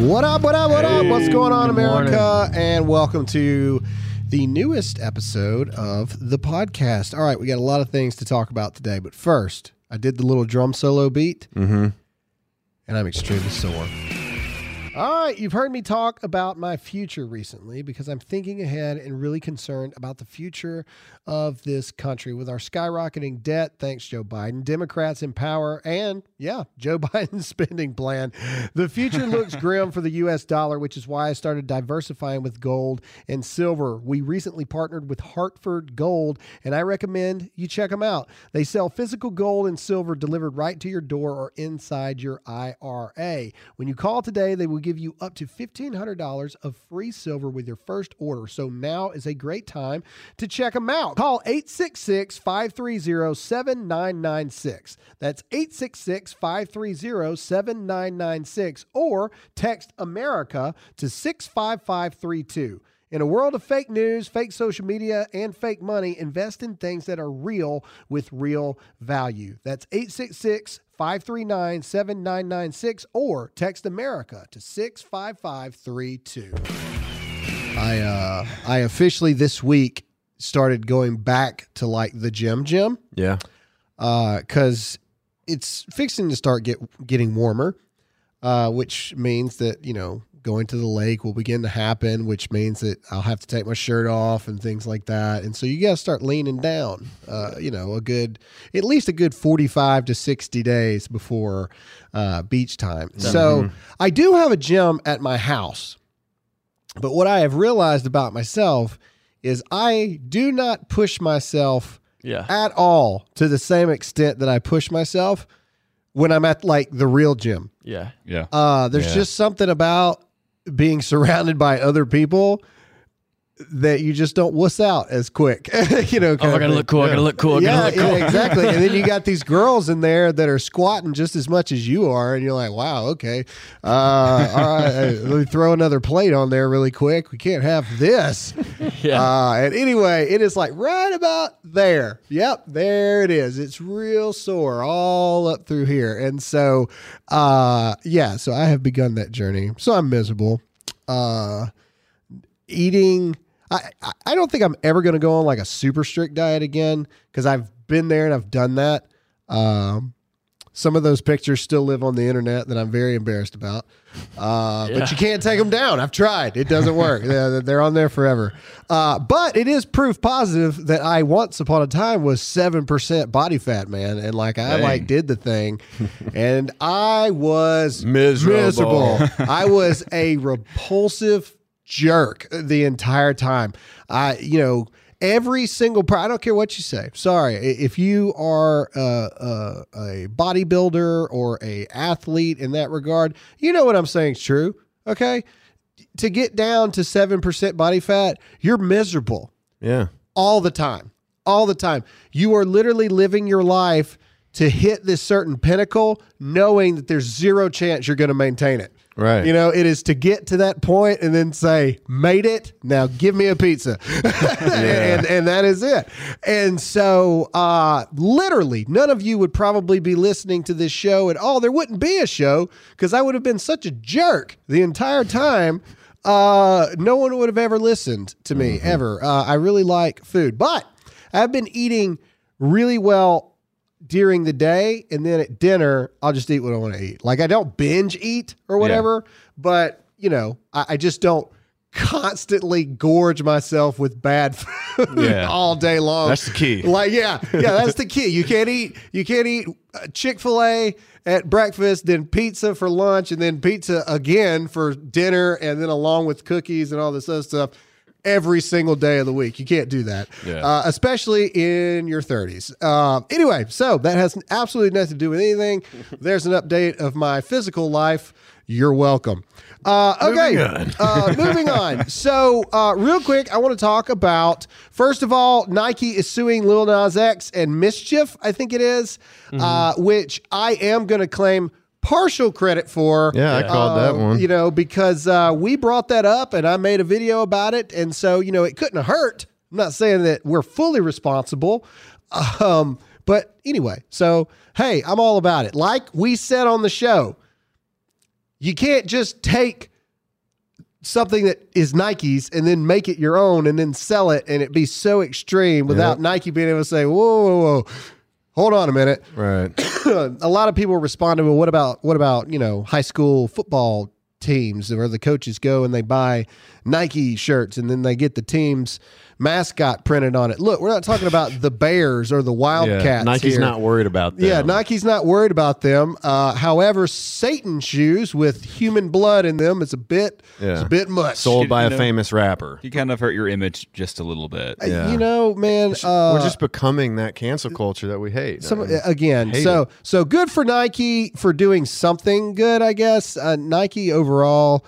What up, what up, what up? What's going on, America? And welcome to the newest episode of the podcast. All right, we got a lot of things to talk about today, but first, I did the little drum solo beat, Mm-hmm. and I'm extremely sore. All right, you've heard me talk about my future recently because I'm thinking ahead and really concerned about the future of this country with our skyrocketing debt, thanks Joe Biden, Democrats in power, and yeah, Joe Biden's spending plan. The future looks grim for the US dollar, which is why I started diversifying with gold and silver. We recently partnered with Hartford Gold, and I recommend you check them out. They sell physical gold and silver delivered right to your door or inside your IRA. When you call today, they will give you up to $1,500 of free silver with your first order. So now is a great time to check them out. Call 866 530 7996. That's 866 530 7996 or text America to 65532. In a world of fake news, fake social media, and fake money, invest in things that are real with real value. That's 866 539 7996 or text America to 65532. I uh I officially this week started going back to like the gym gym Yeah. Uh because it's fixing to start get getting warmer, uh, which means that you know going to the lake will begin to happen, which means that I'll have to take my shirt off and things like that. And so you got to start leaning down, uh, you know, a good at least a good forty five to sixty days before uh, beach time. So I do have a gym at my house, but what I have realized about myself is I do not push myself Yeah. at all to the same extent that I push myself when I'm at like the real gym. Yeah. Yeah. Uh, there's Yeah. just something about being surrounded by other people that you just don't wuss out as quick. you know, Oh, I gotta look cool. I gotta look cool. I Yeah, look cool. yeah, exactly. And then you got these girls in there that are squatting just as much as you are, and you're like, "Wow, okay, uh, all right, let me throw another plate on there really quick. We can't have this." Yeah. Uh, and anyway, it is like right about there. Yep, there it is. It's real sore all up through here. And so, uh, yeah, so I have begun that journey. So I'm miserable. Uh, eating, I, I- don't think I'm ever going to go on like a super strict diet again because I've been there and I've done that. Um, some of those pictures still live on the internet that I'm very embarrassed about. Uh, Yeah. But you can't take them down. I've tried. It doesn't work. they're, they're on there forever. Uh, but it is proof positive that I once upon a time was 7% body fat, man. And like I Dang. like did the thing and I was Miserable. I was a repulsive jerk the entire time. I, you know, every single part. I don't care what you say. Sorry, if you are a, a, a bodybuilder or a athlete in that regard, you know what I'm saying is true. Okay, to get down to seven percent body fat, you're miserable yeah. all the time. All the time. You are literally living your life to hit this certain pinnacle, knowing that there's zero chance you're going to maintain it. Right. You know, it is to get to that point and then say, made it. Now give me a pizza. and, and that is it. And so, uh, literally, none of you would probably be listening to this show at all. There wouldn't be a show because I would have been such a jerk the entire time. Uh, no one would have ever listened to me ever. Uh, I really like food, but I've been eating really well during the day and then at dinner i'll just eat what i want to eat like i don't binge eat or whatever but you know I, I just don't constantly gorge myself with bad food Yeah. all day long. That's the key. Like, yeah, yeah, that's the key. You can't eat, you can't eat uh, Chick Fil A at breakfast, then pizza for lunch, and then pizza again for dinner, and then along with cookies and all this other stuff. Every single day of the week, you can't do that, Yeah. uh, especially in your 30s. Uh, anyway, so that has absolutely nothing to do with anything. There's an update of my physical life. You're welcome. Uh, okay, Moving on. uh, moving on. So, uh, real quick, I want to talk about first of all, Nike is suing Lil Nas X and MSCHF, I think it is, Mm-hmm. uh, which I am going to claim partial credit for. Yeah, I called that Uh, one. You know, because uh, we brought that up and I made a video about it, and so you know, it couldn't have hurt. I'm not saying that we're fully responsible. Um, but anyway, so hey, I'm all about it. Like we said on the show, you can't just take something that is Nike's and then make it your own and then sell it and it be so extreme without Yep. Nike being able to say, whoa, whoa, whoa, hold on a minute. Right. a lot of people responded, well, what about what about, you know, high school football teams where the coaches go and they buy Nike shirts and then they get the team's mascot printed on it. Look, we're not talking about the Bears or the Wildcats. Yeah. Nike's here. not worried about that. Yeah, Nike's not worried about them. Uh, however, Satan shoes with human blood in them is a bit, it's a bit much. sold by You a know- famous rapper. You kind of hurt your image just a little bit. Uh, Yeah. You know, man. Uh, We're just becoming that cancel culture that we hate. some, man. again. Hate So it. so good for Nike for doing something good. I guess uh, Nike overall.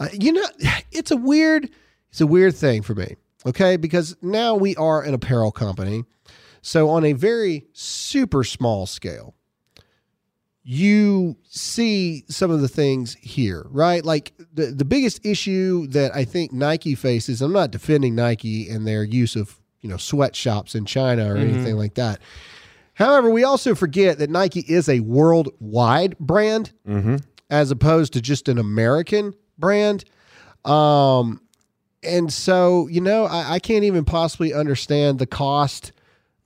Uh, you know, it's a weird, it's a weird thing for me. Okay, because now we are an apparel company, so on a very super small scale. you see some of the things here, right? Like the, the biggest issue that I think Nike faces, I'm not defending Nike and their use of, you know, sweatshops in China or anything like that. However, we also forget that Nike is a worldwide brand as opposed to just an American brand. Um, and so, you know, I, I can't even possibly understand the cost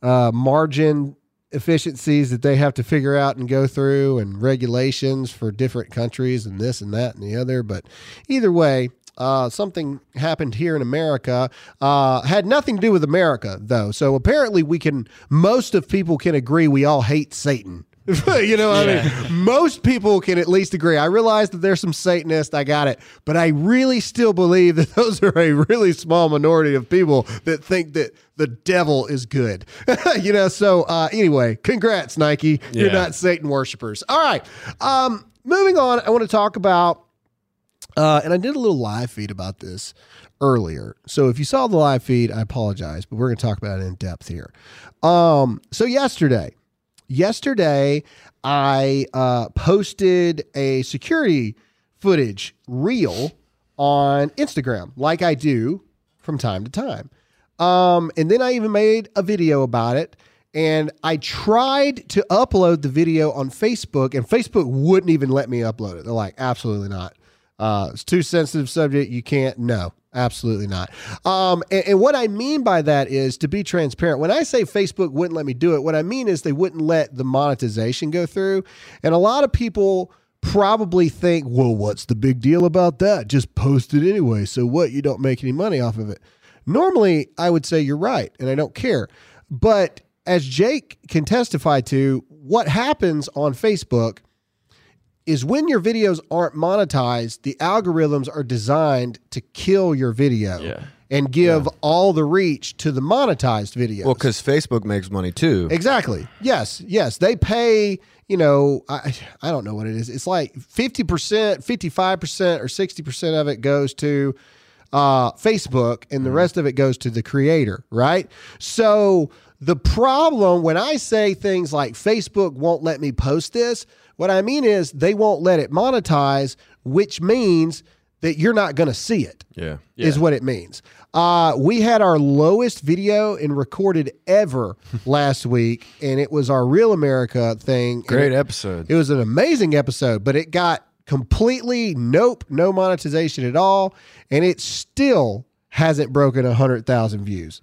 uh, margin efficiencies that they have to figure out and go through and regulations for different countries and this and that and the other. But either way, uh, something happened here in America. Uh, had nothing to do with America, though. So apparently, we can, most of people can agree we all hate Satan. you know, what I mean, most people can at least agree. I realize that there's some Satanists. I got it, but I really still believe that those are a really small minority of people that think that the devil is good. you know. So uh, anyway, congrats, Nike. You're not Satan worshipers. All right. Um, moving on, I want to talk about, uh, and I did a little live feed about this earlier. So if you saw the live feed, I apologize, but we're going to talk about it in depth here. Um, so yesterday, yesterday I uh, posted a security footage reel on Instagram, like I do from time to time. Um, and then I even made a video about it. And I tried to upload the video on Facebook, and Facebook wouldn't even let me upload it. They're like, absolutely not. Uh, it's too sensitive subject. You can't. No, absolutely not. Um, and, and what I mean by that is to be transparent. When I say Facebook wouldn't let me do it, what I mean is they wouldn't let the monetization go through. And a lot of people probably think, well, what's the big deal about that? Just post it anyway. So what? You don't make any money off of it. Normally, I would say you're right, and I don't care. But as Jake can testify to, what happens on Facebook is when your videos aren't monetized, the algorithms are designed to kill your video Yeah. and give all the reach to the monetized videos. well, because Facebook makes money too. Exactly. Yes. Yes. They pay, you know, I, I don't know what it is. It's like 50%, 55% or 60% of it goes to uh, Facebook and the rest of it goes to the creator, right? So the problem when I say things like Facebook won't let me post this, what I mean is they won't let it monetize, which means that you're not going to see it yeah. is what it means. Uh, we had our lowest video and recorded ever last week, and it was our Real America thing. Great It, episode. it was an amazing episode, but it got completely nope, no monetization at all, and it still hasn't broken 100,000 views,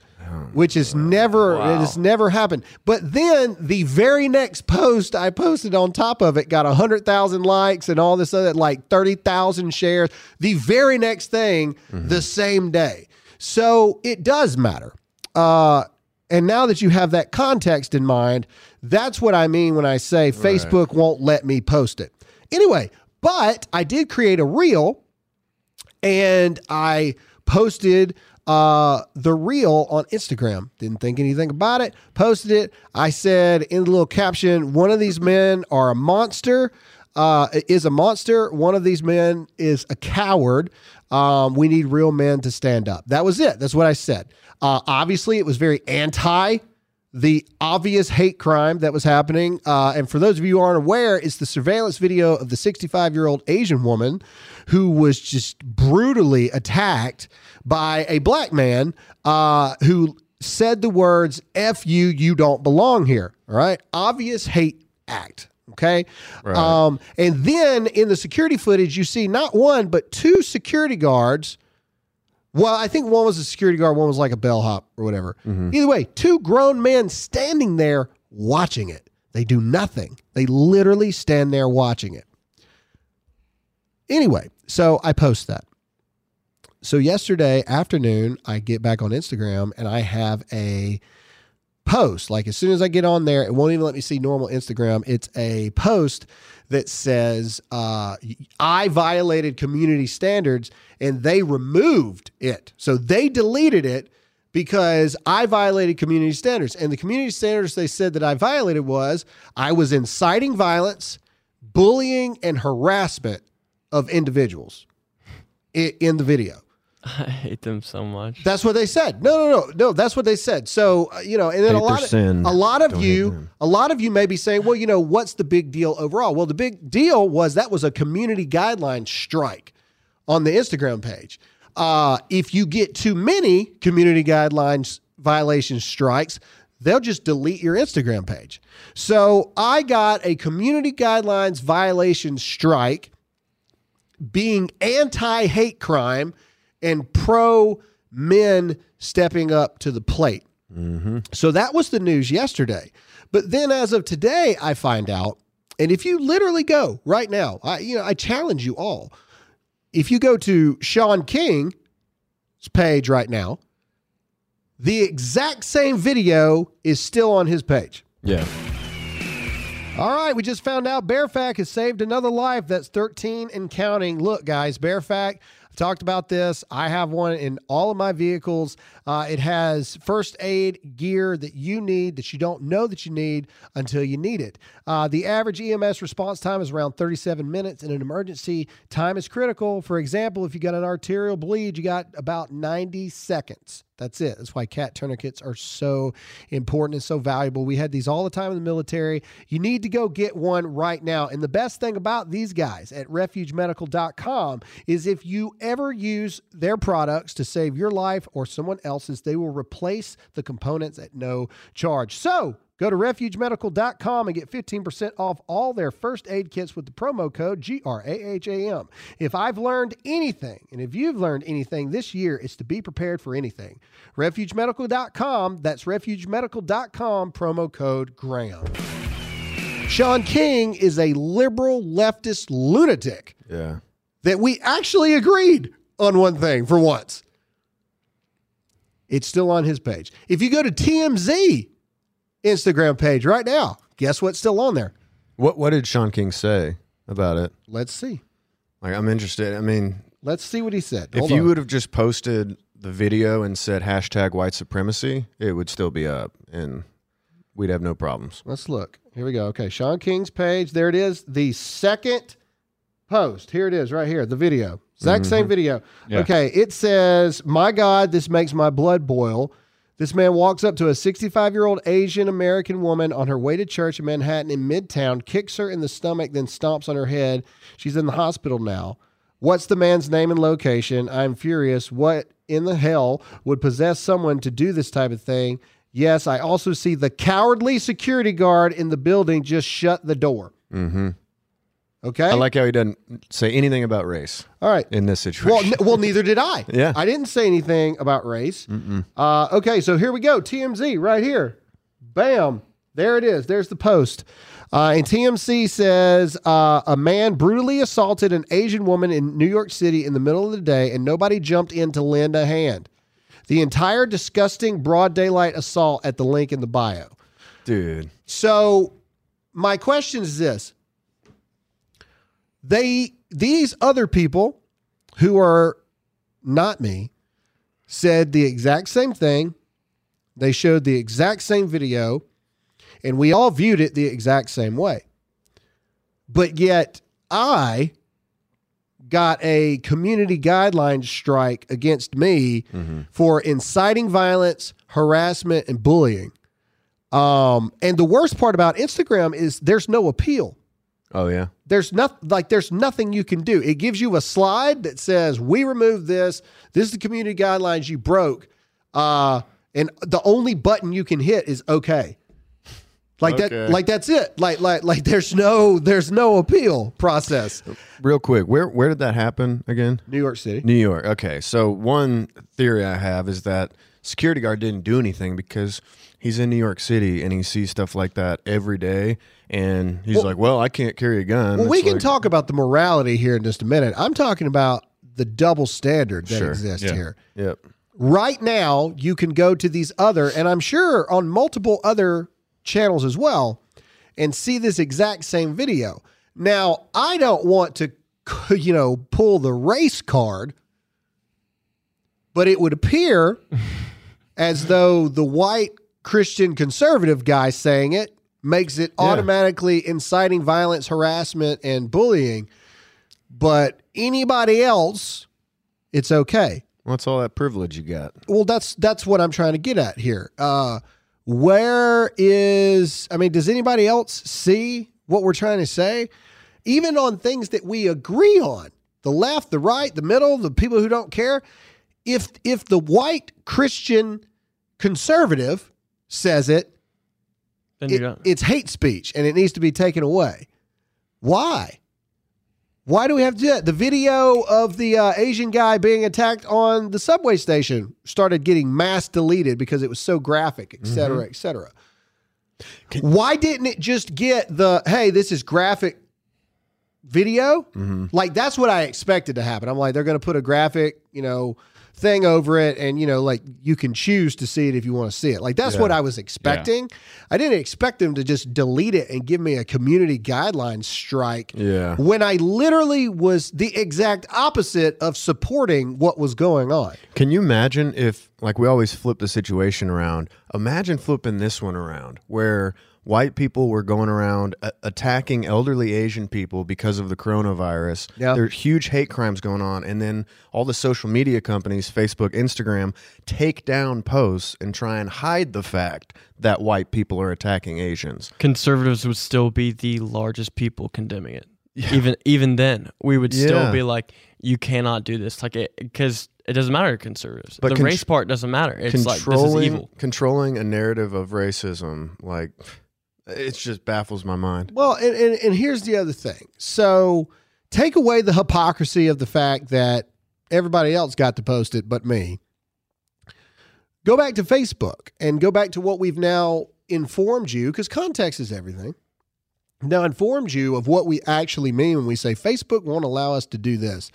which is never, it has never happened. But then the very next post I posted on top of it got 100,000 likes and all this other, like 30,000 shares. The very next thing, the same day. So it does matter. Uh, and now that you have that context in mind, that's what I mean when I say Facebook won't let me post it. Anyway, but I did create a reel and I posted uh, the reel on Instagram. Didn't think anything about it. Posted it. I said in the little caption, one of these men are a monster. Uh, is a monster. One of these men is a coward. Um, we need real men to stand up. That was it. That's what I said. Uh, obviously, it was very anti the obvious hate crime that was happening. Uh, and for those of you who aren't aware, it's the surveillance video of the 65 year old Asian woman who was just brutally attacked by a black man uh, who said the words, F you, you don't belong here. All right. Obvious hate act. Okay. Um, and then in the security footage, you see not one, but two security guards. Well, I think one was a security guard, one was like a bellhop or whatever. Either way, two grown men standing there watching it. They do nothing. They literally stand there watching it. Anyway, so I post that. So yesterday afternoon, I get back on Instagram and I have a post. Like as soon as I get on there, it won't even let me see normal Instagram. It's a post that says uh, I violated community standards, and they removed it. So they deleted it because I violated community standards. And the community standards they said that I violated was I was inciting violence, bullying, and harassment of individuals in the video. I hate them so much. That's what they said. No, no, no, no. That's what they said. So uh, you know, and then Hate a lot, of, sin. a lot of Don't you, a lot of you may be saying, well, you know, what's the big deal overall? Well, the big deal was that was a community guideline strike on the Instagram page. Uh, if you get too many community guidelines violation strikes, they'll just delete your Instagram page. So I got a community guidelines violation strike being anti hate crime and pro men stepping up to the plate. Mm-hmm. So that was the news yesterday. But then as of today, I find out, and if you literally go right now, I you know, I challenge you all. If you go to Shaun King's page right now, the exact same video is still on his page. Yeah. All right, we just found out Bearfac has saved another life. That's 13 and counting. Look, guys, Bearfac, talked about this. I have one in all of my vehicles. Uh, it has first aid gear that you need that you don't know that you need until you need it. Uh, the average EMS response time is around 37 minutes. In an emergency, time is critical. For example, if you got an arterial bleed, you got about 90 seconds. That's it. That's why cat tourniquets are so important and so valuable. We had these all the time in the military. You need to go get one right now. And the best thing about these guys at refugemedical.com is if you ever use their products to save your life or someone else's, they will replace the components at no charge. So, Go to refugemedical.com and get 15% off all their first aid kits with the promo code GRAHAM. If I've learned anything, and if you've learned anything this year, it's to be prepared for anything. Refugemedical.com, that's refugemedical.com, promo code Graham. Shaun King is a liberal leftist lunatic Yeah. that we actually agreed on one thing for once. It's still on his page. If you go to TMZ Instagram page right now, guess what's still on there? What What did Shaun King say about it? Let's see. Like, I'm interested. I mean, Let's see what he said. if you on. would have just posted the video and said hashtag white supremacy, it would still be up, and we'd have no problems. Let's look. Here we go. Okay, Shaun King's page. There it is. The second post. Here it is, right here. The video. Exact same mm-hmm. video. Yeah. Okay, it says, "My God, this makes my blood boil." This man walks up to a 65 year old Asian American woman on her way to church in Manhattan in Midtown, kicks her in the stomach, then stomps on her head. She's in the hospital now. What's the man's name and location? I'm furious. What in the hell would possess someone to do this type of thing? Yes, I also see the cowardly security guard in the building just shut the door. Mm-hmm. Okay. I like how he doesn't say anything about race All right. in this situation. Well, well, neither did I. Yeah. I didn't say anything about race. Uh, okay, so here we go. TMZ right here. Bam. There it is. There's the post. Uh, and TMZ says uh, a man brutally assaulted an Asian woman in New York City in the middle of the day, and nobody jumped in to lend a hand. The entire disgusting broad daylight assault at the link in the bio. Dude. So my question is this. They these other people who are not me said the exact same thing. They showed the exact same video and we all viewed it the exact same way. But yet I got a community guidelines strike against me for inciting violence, harassment and bullying. Um, and the worst part about Instagram is there's no appeal. Oh, yeah. There's not like there's nothing you can do. It gives you a slide that says we removed this. This is the community guidelines you broke. Uh, and the only button you can hit is okay. Like that like that's it. Like like like there's no there's no appeal process. Real quick, where where did that happen again? New York City. New York. Okay. So one theory I have is that security guard didn't do anything because he's in New York City and he sees stuff like that every day and he's Well- like, "Well, I can't carry a gun." Well, we can like- talk about the morality here in just a minute. I'm talking about the double standard that Sure. exists Yeah. here. Yep. right now you can go to these other and i'm sure on multiple other channels as well and see this exact same video now i don't want to you know pull the race card but it would appear as though the white christian conservative guy saying it makes it Yeah. automatically inciting violence harassment and bullying but anybody else it's okay What's all that privilege you got? well that's that's what i'm trying to get at here uh where is i mean does anybody else see what we're trying to say even on things that we agree on the left the right the middle the people who don't care if if the white christian conservative says it, Then it it's hate speech and it needs to be taken away why why do we have to do that? The video of the uh, Asian guy being attacked on the subway station started getting mass deleted because it was so graphic, et cetera, et cetera. Why didn't it just get the, hey, this is graphic video? Like, that's what I expected to happen. I'm like, they're going to put a graphic, you know, thing over it and, you know, like you can choose to see it if you want to see it. Like, that's what I was expecting. I didn't expect them to just delete it and give me a community guidelines strike Yeah. when I literally was the exact opposite of supporting what was going on. Can you imagine if, like, we always flip the situation around? Imagine flipping this one around where white people were going around a- attacking elderly Asian people because of the coronavirus. Yeah. There's huge hate crimes going on. And then all the social media companies, Facebook, Instagram, take down posts and try and hide the fact that white people are attacking Asians. Conservatives would still be the largest people condemning it. Even even then, we would Yeah. still be like, you cannot do this, like it because it doesn't matter to conservatives. But the contr- race part doesn't matter. It's like this is controlling, evil. controlling a narrative of racism, like, it just baffles my mind. Well, and, and, and here's the other thing. So take away the hypocrisy of the fact that everybody else got to post it but me. Go back to Facebook and go back to what we've now informed you, because context is everything. Now informed you of what we actually mean when we say Facebook won't allow us to do this.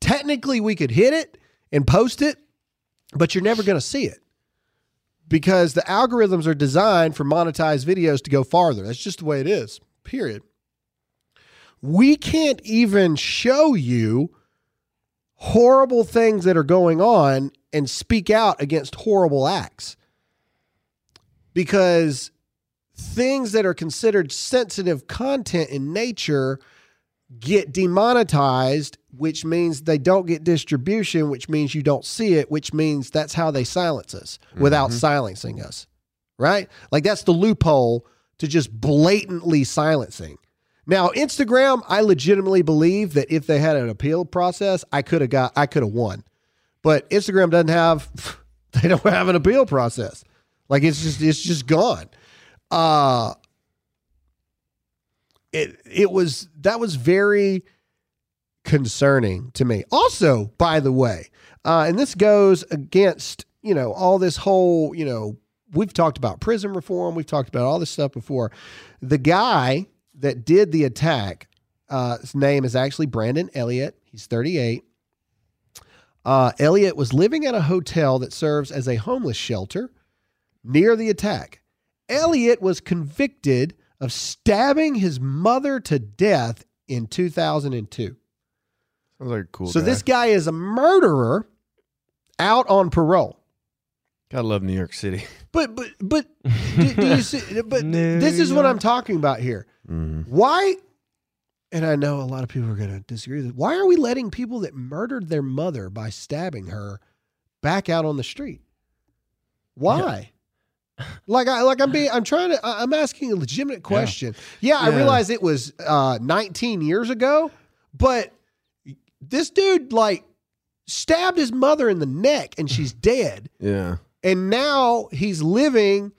Technically, we could hit it and post it, but you're never going to see it because the algorithms are designed for monetized videos to go farther. That's just the way it is, period. We can't even show you horrible things that are going on and speak out against horrible acts because things that are considered sensitive content in nature get demonetized, which means they don't get distribution, which means you don't see it, which means that's how they silence us without silencing us. Right? Like that's the loophole to just blatantly silencing. Now, Instagram, I legitimately believe that if they had an appeal process, I could have got I could have won. But Instagram doesn't have they don't have an appeal process. Like it's just it's just gone. Uh it it was that was very concerning to me. Also, by the way, uh, and this goes against you know all this whole you know we've talked about prison reform, we've talked about all this stuff before. The guy that did the attack, uh, his name is actually Brandon Elliott. He's 38. Uh, was living at a hotel that serves as a homeless shelter near the attack. Elliott was convicted of stabbing his mother to death in 2002. Sounds like a cool. so guy. this guy is a murderer out on parole. gotta love New York City. But but but do, do you see? But this is what I'm talking about here. Mhm. Why? And I know a lot of people are going to disagree with this. Why are we letting people that murdered their mother by stabbing her back out on the street? Why? Like I like I'm being I'm trying to I- I'm asking a legitimate question. Yeah, I Yeah. realize it was uh 19 years ago, but this dude like stabbed his mother in the neck and she's dead. Yeah. And now he's living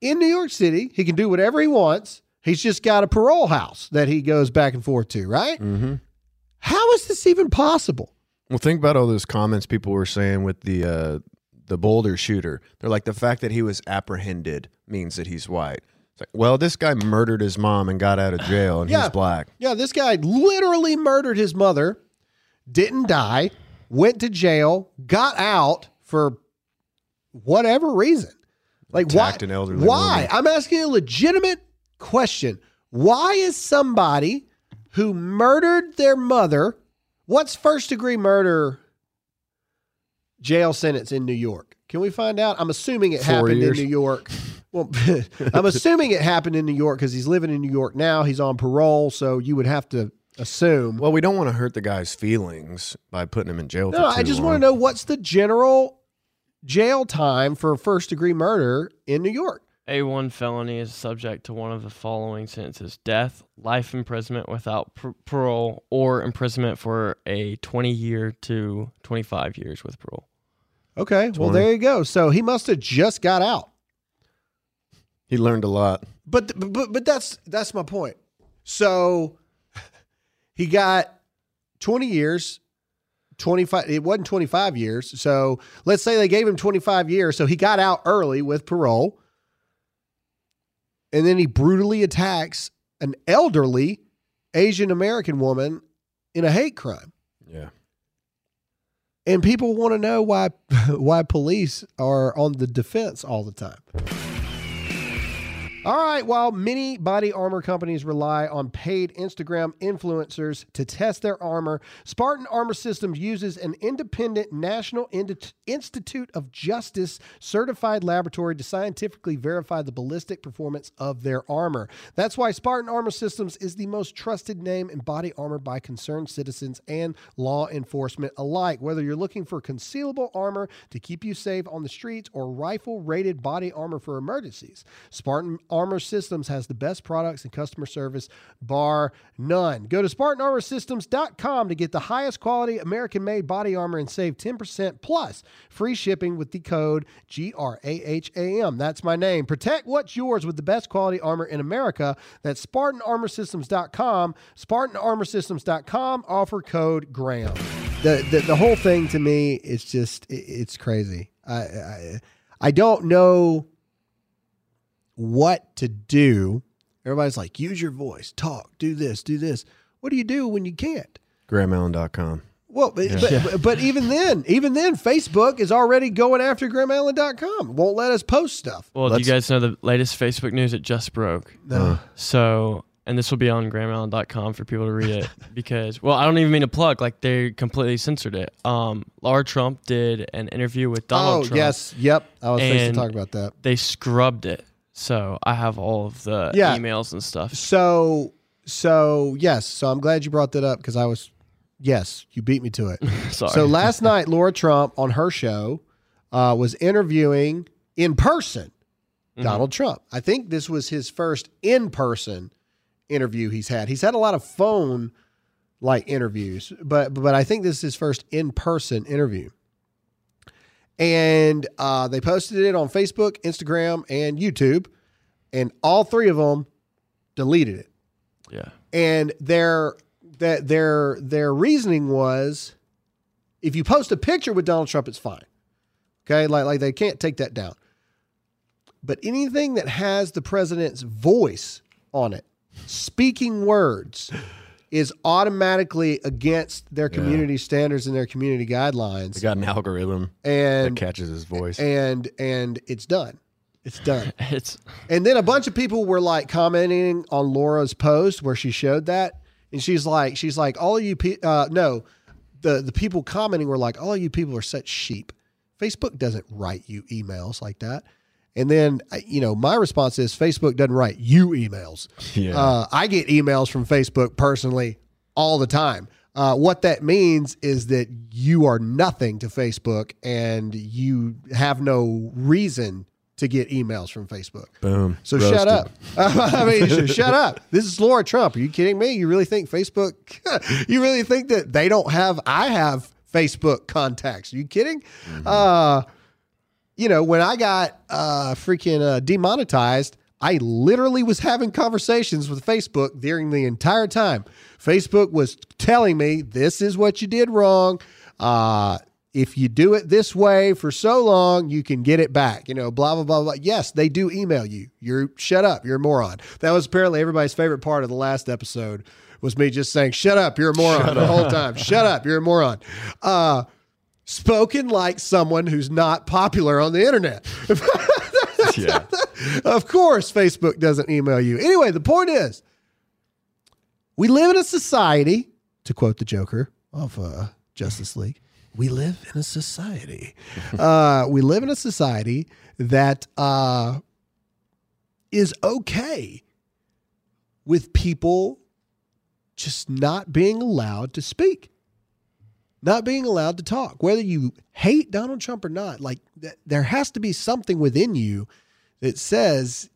in New York City. He can do whatever he wants. He's just got a parole house that he goes back and forth to, right? Mm-hmm. How is this even possible? Well, think about all those comments people were saying with the uh, the Boulder shooter. They're like the fact that he was apprehended means that he's white. It's like, well, this guy murdered his mom and got out of jail, and Yeah. he's black. Yeah, this guy literally murdered his mother, didn't die, went to jail, got out for whatever reason. Like Attacked why? why? woman. I'm asking a legitimate question. Why is somebody who murdered their mother, what's first degree murder jail sentence in New York? Can we find out? I'm assuming it Four happened years. in New York. Well, I'm assuming it happened in New York because he's living in New York now. He's on parole, so you would have to assume. Well, we don't want to hurt the guy's feelings by putting him in jail. no, for I just long. want to know what's the general jail time for first degree murder in New York. A1 felony is subject to one of the following sentences death, life imprisonment without par- parole, or imprisonment for a 20 year to 25 years with parole. Okay, well there you go. So he must have just got out. He learned a lot. But but but that's that's my point. So he got 20 years, 25 it wasn't 25 years. So let's say they gave him 25 years, so he got out early with parole. And then he brutally attacks an elderly Asian American woman in a hate crime. And people want to know why why police are on the defense all the time. All right, while many body armor companies rely on paid Instagram influencers to test their armor, Spartan Armor Systems uses an independent National Institute of Justice certified laboratory to scientifically verify the ballistic performance of their armor. That's why Spartan Armor Systems is the most trusted name in body armor by concerned citizens and law enforcement alike. Whether you're looking for concealable armor to keep you safe on the streets or rifle rated body armor for emergencies, Spartan Armor Systems has the best products and customer service, bar none. Go to SpartanArmorSystems.com to get the highest quality American made body armor and save 10% plus free shipping with the code GRAHAM. That's my name. Protect what's yours with the best quality armor in America. That's SpartanArmorSystems.com. SpartanArmorSystems.com. Offer code Graham. The, the, the whole thing to me is just, it- it's crazy. I, I, I don't know what to do. Everybody's like, use your voice, talk, do this, do this. What do you do when you can't? GrahamAllen.com. Well, but, but, but even then, even then, Facebook is already going after GrahamAllen.com. Won't let us post stuff. Well, Let's- you guys know the latest Facebook news? It just broke. No. So, and this will be on grahamallen.com for people to read it because, well, I don't even mean to plug, like they completely censored it. Um, Laura Trump did an interview with Donald oh, Trump. yes. Yep. I was supposed to talk about that. They scrubbed it. So I have all of the Yeah. emails and stuff. So, so yes. So I'm glad you brought that up because I was, yes, you beat me to it. Sorry. So last night, Laura Trump on her show uh, was interviewing in person Mm-hmm. Donald Trump. I think this was his first in person interview he's had. He's had a lot of phone like interviews, but but I think this is his first in person interview. And uh, they posted it on Facebook, Instagram, and YouTube, and all three of them deleted it. yeah. and their that their their reasoning was, if you post a picture with Donald Trump, it's fine. Okay, like like they can't take that down. But anything that has the president's voice on it, speaking words, is automatically against their community standards and their community guidelines. They got an algorithm that and catches his voice. and and it's done. It's done. It's And then a bunch of people were like commenting on Laura's post where she showed that, and she's like, she's like, all of you, pe- uh, no, the the people commenting were like, all of you people are such sheep. Facebook doesn't write you emails like that. And then, uh, you know, my response is Facebook doesn't write you emails. Yeah. Uh, I get emails from Facebook personally all the time. Uh, what that means is that you are nothing to Facebook and you have no reason to get emails from Facebook. Boom. So Roasted. shut up. I mean, shut up. This is Laura Trump. Are you kidding me? You really think Facebook? you really think that they don't have? I have Facebook contacts. Are you kidding? Uh, you know, when I got uh, freaking uh, demonetized, I literally was having conversations with Facebook during the entire time. Facebook was telling me this is what you did wrong. Uh, if you do it this way for so long, you can get it back. You know, blah blah blah blah. Yes, they do email you. You're shut up. You're a moron. That was apparently everybody's favorite part of the last episode was me just saying, "Shut up, you're a moron." the whole time. Shut up, you're a moron. Uh, spoken like someone who's not popular on the internet. Yeah. of course, Facebook doesn't email you. Anyway, the point is, we live in a society, to quote the Joker of uh, Justice League, we live in a society. uh, we live in a society that uh, is okay with people just not being allowed to speak, not being allowed to talk. Whether you hate Donald Trump or not, like th- there has to be something within you that says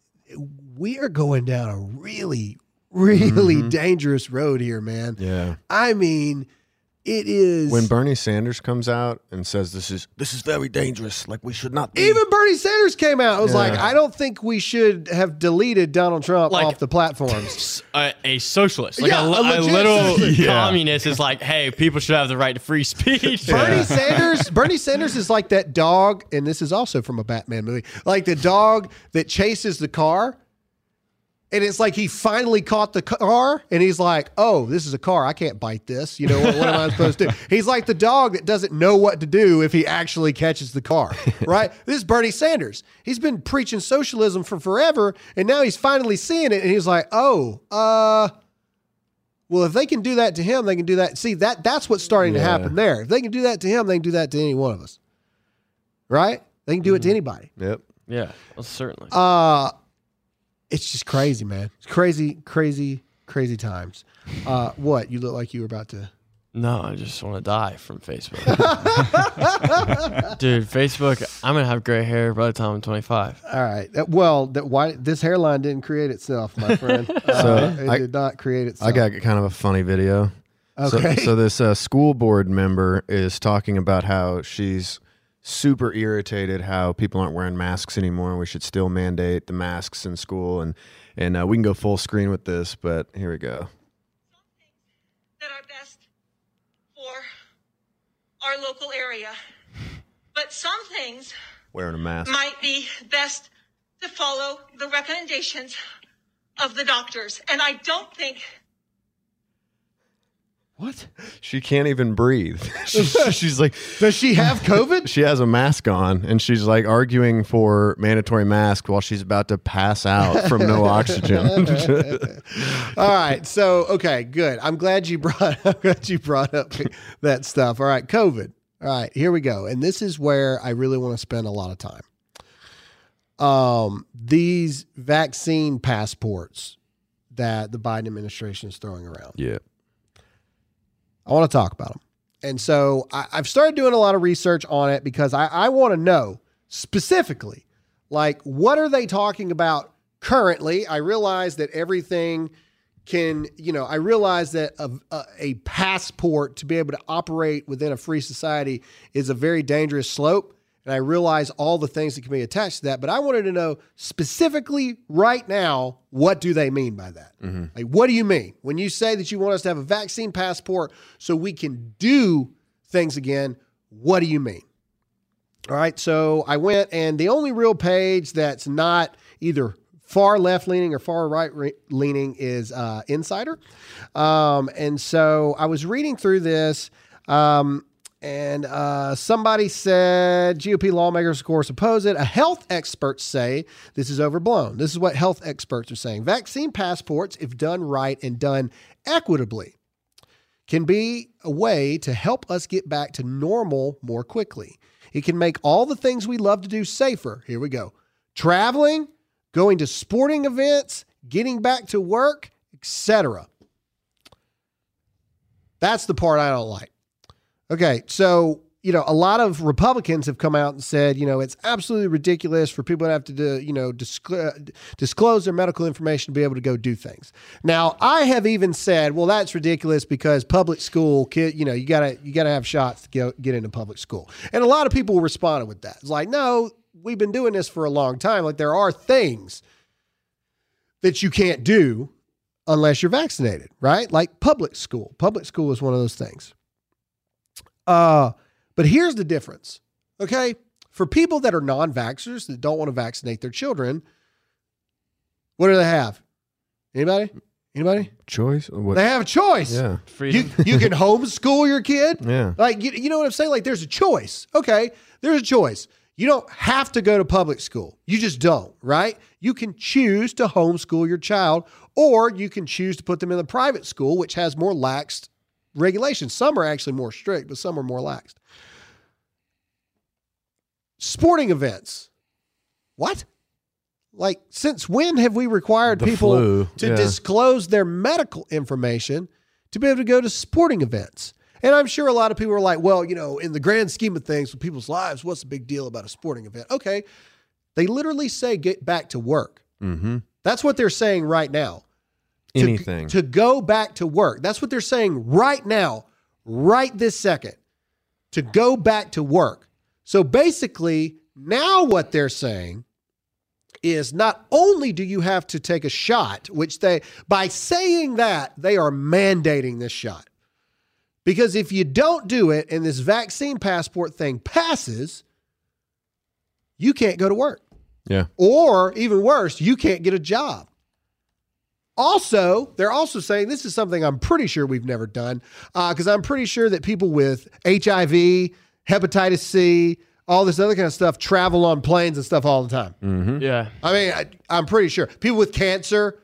we are going down a really, really mm-hmm. dangerous road here, man. Yeah. I mean, it is. When Bernie Sanders comes out and says this is this is very dangerous, like we should not be. even Bernie Sanders came out, and was Yeah. like, I don't think we should have deleted Donald Trump Like- off the platforms. a, a socialist, like Yeah, a, a a legit little. Yeah. communist is like, hey, people should have the right to free speech. Bernie Sanders, Bernie Sanders is like that dog, and this is also from a Batman movie, like the dog that chases the car. And it's like he finally caught the car, and he's like, "Oh, this is a car. I can't bite this. You know what, what am I supposed to do?" He's like the dog that doesn't know what to do if he actually catches the car, right? this is Bernie Sanders. He's been preaching socialism for forever, and now he's finally seeing it, and he's like, "Oh, uh, well, if they can do that to him, they can do that. See that that's what's starting to happen there. If they can do that to him, they can do that to any one of us, right? They can do it to anybody. Yep. yeah, well, certainly. Uh it's just crazy, man. It's crazy, crazy, crazy times. Uh, what you look like you were about to? no, I just want to die from Facebook. Dude, Facebook, I'm going to have gray hair by the time I'm 25. All right. That- Well, that why this hairline didn't create itself, my friend. Uh, So, it I- did not create itself. I got kind of a funny video. Okay. So, so this uh, school board member is talking about how she's super irritated how people aren't wearing masks anymore. We should still mandate the masks in school, and and uh, we can go full screen with this. But here we go. that are best for our local area. But some things Wearing a mask. might be best to follow the recommendations of the doctors. And I don't think what? She can't even breathe. she's, like, Does she have COVID? she has a mask on, and she's like arguing for mandatory mask while she's about to pass out from no oxygen. All right. So okay, good. I'm glad you brought. I'm glad you brought up that stuff. All right, COVID. All right, here we go. And this is where I really want to spend a lot of time. Um, these vaccine passports that the Biden administration is throwing around. yeah. I want to talk about them. And so I, I've started doing a lot of research on it because I, I want to know specifically, like, what are they talking about currently? I realize that everything can, you know, I realize that a, a, uh, a passport to be able to operate within a free society is a very dangerous slope. And I realize all the things that can be attached to that, but I wanted to know specifically right now, what do they mean by that? Like, what do you mean when you say that you want us to have a vaccine passport so we can do things again? What do you mean? All right. So I went, and the only real page that's not either far left leaning or far right re- leaning is uh, Insider. Um, and so I was reading through this. Um, and uh, somebody said GOP lawmakers, of course, oppose it. A health experts say this is overblown. This is what health experts are saying. Vaccine passports, if done right and done equitably, can be a way to help us get back to normal more quickly. It can make all the things we love to do safer. Here we go traveling, going to sporting events, getting back to work, etc. That's the part I don't like. Okay, so you know, a lot of Republicans have come out and said, you know, it's absolutely ridiculous for people to have to, do, you know, disclose, uh, disclose their medical information to be able to go do things. Now, I have even said, well, that's ridiculous because public school kid, you know, you gotta you gotta have shots to get get into public school, and a lot of people responded with that. It's like, no, we've been doing this for a long time. Like there are things that you can't do unless you're vaccinated, right? Like public school. Public school is one of those things. Uh, but here's the difference. Okay. For people that are non vaxxers that don't want to vaccinate their children, what do they have? Anybody? Anybody? Choice? What? They have a choice. yeah. You, Freedom. you can homeschool your kid. Yeah. Like, you, you know what I'm saying? Like, there's a choice. Okay. There's a choice. You don't have to go to public school. You just don't, right? You can choose to homeschool your child, or you can choose to put them in the private school, which has more laxed regulations. Some are actually more strict, but some are more laxed. Sporting events. What? Like, since when have we required The people flu, to yeah. disclose their medical information to be able to go to sporting events? And I'm sure a lot of people are like, well, you know, in the grand scheme of things with people's lives, what's the big deal about a sporting event? Okay. They literally say get back to work. Mm-hmm. That's what they're saying right now. To- Anything. To, go back to work. That's what they're saying right now, right this second, to go back to work. So basically, now what they're saying is not only do you have to take a shot, which they, by saying that, they are mandating this shot. Because if you don't do it and this vaccine passport thing passes, you can't go to work. yeah. Or even worse, you can't get a job. Also, they're also saying this is something I'm pretty sure we've never done because I'm pretty sure that people with HIV, hepatitis C, all this other kind of stuff travel on planes and stuff all the time. Mm-hmm. yeah. I mean, I, I'm pretty sure people with cancer,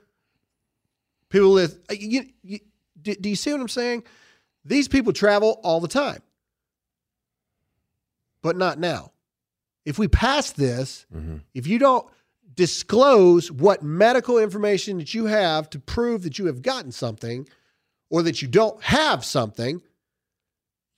people with uh, you, you, do, do you see what I'm saying? These people travel all the time, but not now. If we pass this, Mm-hmm. if you don't disclose what medical information that you have to prove that you have gotten something or that you don't have something,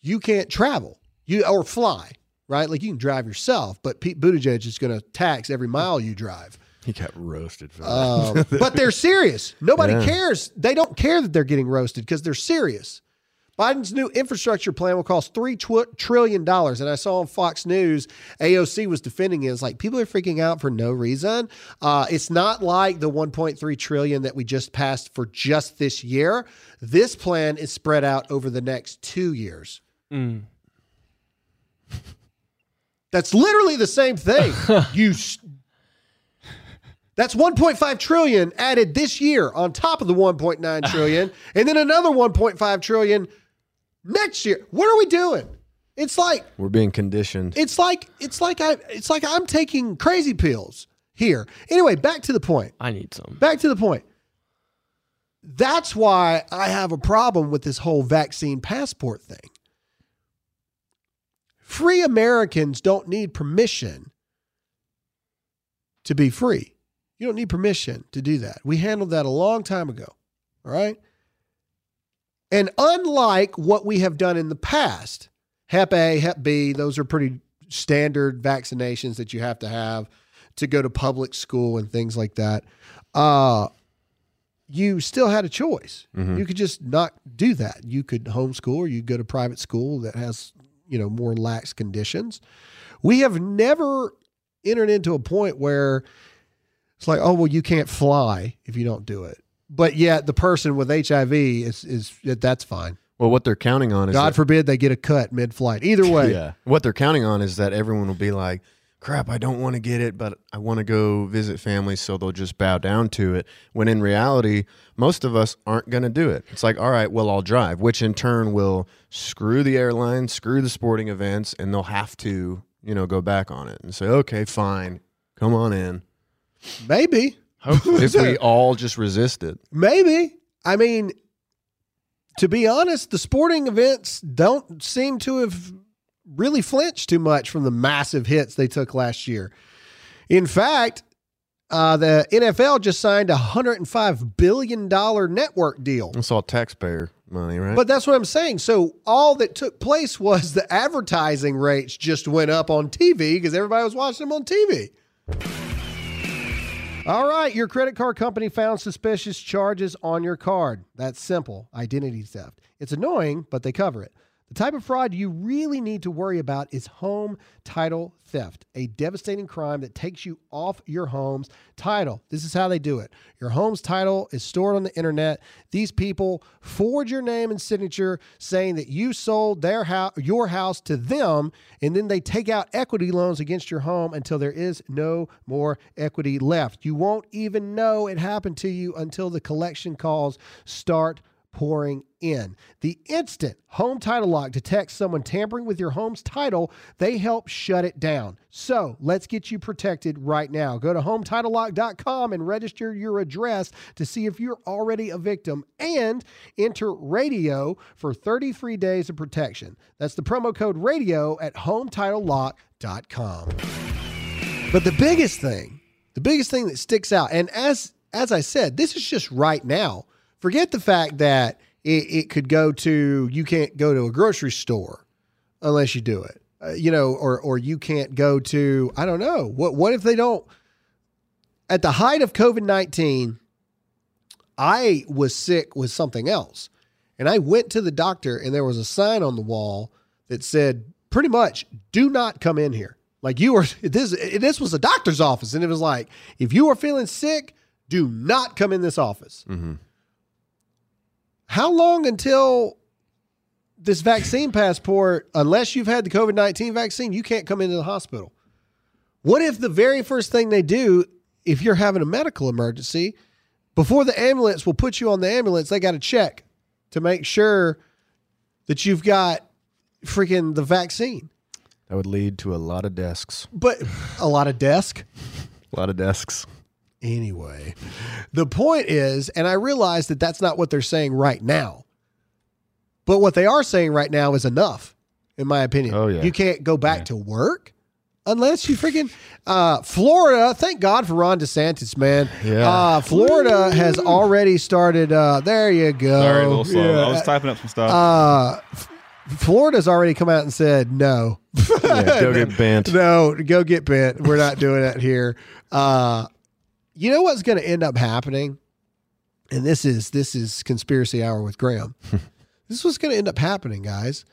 you can't travel. You or fly, right? Like you can drive yourself, but Pete Buttigieg is going to tax every mile you drive. He got roasted for that. Um, but they're serious. Nobody Yeah. cares. They don't care that they're getting roasted because they're serious. Biden's new infrastructure plan will cost three tw- trillion dollars, and I saw on Fox News AOC was defending it. It's like people are freaking out for no reason. Uh, it's not like the 1.3 trillion that we just passed for just this year. This plan is spread out over the next two years. Mm. That's literally the same thing. you. s- That's 1.5 trillion added this year on top of the 1.9 trillion, and then another 1.5 trillion next year. What are we doing? It's like We're being conditioned. it's like it's like I it's like I'm taking crazy pills here. Anyway, back to the point. I need some. Back to the point. That's why I have a problem with this whole vaccine passport thing. Free Americans don't need permission to be free. You don't need permission to do that. We handled that a long time ago. All right. And unlike what we have done in the past, Hep A, Hep B, those are pretty standard vaccinations that you have to have to go to public school and things like that. Uh, you still had a choice. Mhm. You could just not do that. You could homeschool or you go to private school that has you know more lax conditions. We have never entered into a point where it's like, oh well, you can't fly if you don't do it. But yet the person with HIV is is that's fine. Well, what they're counting on is God that- forbid they get a cut mid flight. Either way, Yeah. What they're counting on is that everyone will be like, crap, I don't want to get it, but I want to go visit family, so they'll just bow down to it. When in reality, most of us aren't going to do it. It's like, all right, well, I'll drive, which in turn will screw the airline, screw the sporting events, and they'll have to, you know, go back on it and say, okay, fine, come on in. maybe. If we all just resist it. Maybe. I mean, to be honest, the sporting events don't seem to have really flinched too much from the massive hits they took last year. In fact, uh, the NFL just signed a $105 billion network deal. It's all taxpayer money, right? But that's what I'm saying. So all that took place was the advertising rates just went up on TV because everybody was watching them on TV. All right, your credit card company found suspicious charges on your card. That's simple identity theft. It's annoying, but they cover it. The type of fraud you really need to worry about is home title theft, a devastating crime that takes you off your home's title. This is how they do it. Your home's title is stored on the internet. These people forge your name and signature saying that you sold their your house to them, and then they take out equity loans against your home until there is no more equity left. You won't even know it happened to you until the collection calls start pouring in. The instant Home Title Lock detects someone tampering with your home's title, they help shut it down. So let's get you protected right now. Go to HometitleLock.com and register your address to see if you're already a victim and enter radio for 33 days of protection. That's the promo code radio at HometitleLock.com. But the biggest thing, the biggest thing that sticks out, and as as I said, this is just right now. Forget the fact that it, it could go to you can't go to a grocery store unless you do it. Uh, you know, or or you can't go to I don't know. What what if they don't at the height of COVID-19 I was sick with something else. And I went to the doctor and there was a sign on the wall that said pretty much do not come in here. Like you were this this was a doctor's office and it was like if you are feeling sick, do not come in this office. How long until this vaccine passport, unless you've had the COVID 19 vaccine, you can't come into the hospital? What if the very first thing they do, if you're having a medical emergency, before the ambulance will put you on the ambulance, they got to check to make sure that you've got freaking the vaccine. that would lead to a lot of desks. But a lot of desk. A lot of desks. Anyway, the point is, and I realize that that's not what they're saying right now. But what they are saying right now is enough, in my opinion. Oh, yeah. You can't go back to work unless you freaking uh, Florida. Thank God for Ron DeSantis, man. Yeah. Uh, Florida has already started. Uh, there you go. Sorry, a little slow. Yeah. I was typing up some stuff. Uh, F- Florida's already come out and said no. Yeah, go get bent. No, go get bent. We're not doing that here. You know what's going to end up happening, and this is this is conspiracy hour with Graham. this is what's going to end up happening, guys.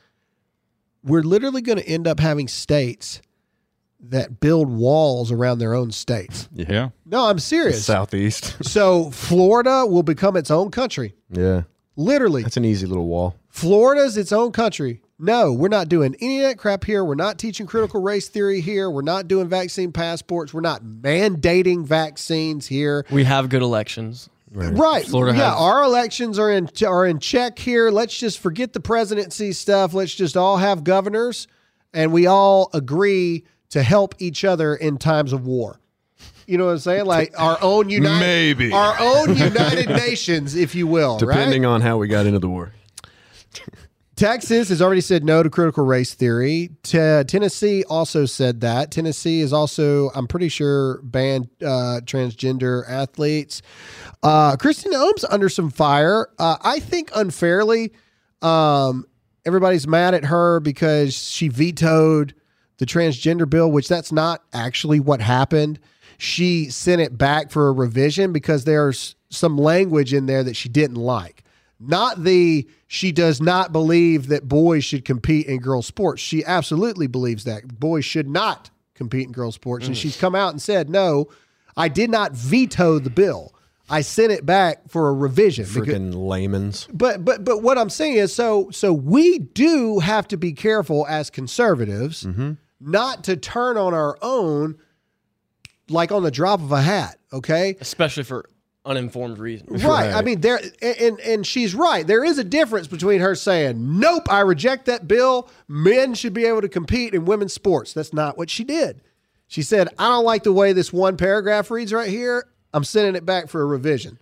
We're literally going to end up having states that build walls around their own states. yeah. No, I'm serious. Southeast. So Florida will become its own country. yeah. Literally, That's an easy little wall. Florida's its own country. No, we're not doing any of that crap here. We're not teaching critical race theory here. We're not doing vaccine passports. We're not mandating vaccines here. We have good elections. Right. Florida yeah, has- our elections are in are in check here. Let's just forget the presidency stuff. Let's just all have governors and we all agree to help each other in times of war. You know what I'm saying? Like our own united Maybe. our own United Nations, if you will. right? Depending on how we got into the war. Texas has already said no to critical race theory. T- Tennessee also said that. Tennessee is also, I'm pretty sure, banned uh, transgender athletes. Uh, Kristi Noem's under some fire. Uh, I think unfairly. Um, everybody's mad at her because she vetoed the transgender bill, which that's not actually what happened. She sent it back for a revision because there's some language in there that she didn't like. Not the she does not believe that boys should compete in girls sports. She absolutely believes that boys should not compete in girls sports, and mm. she's come out and said, "No, I did not veto the bill. I sent it back for a revision." because- Freaking layman's. but but but what I'm saying is so so we do have to be careful as conservatives mm-hmm. not to turn on our own like on the drop of a hat, okay? especially for uninformed reason. Right. I mean there and and she's right. There is a difference between her saying, "Nope, I reject that bill. Men should be able to compete in women's sports." That's not what she did. She said, "I don't like the way this one paragraph reads right here. I'm sending it back for a revision."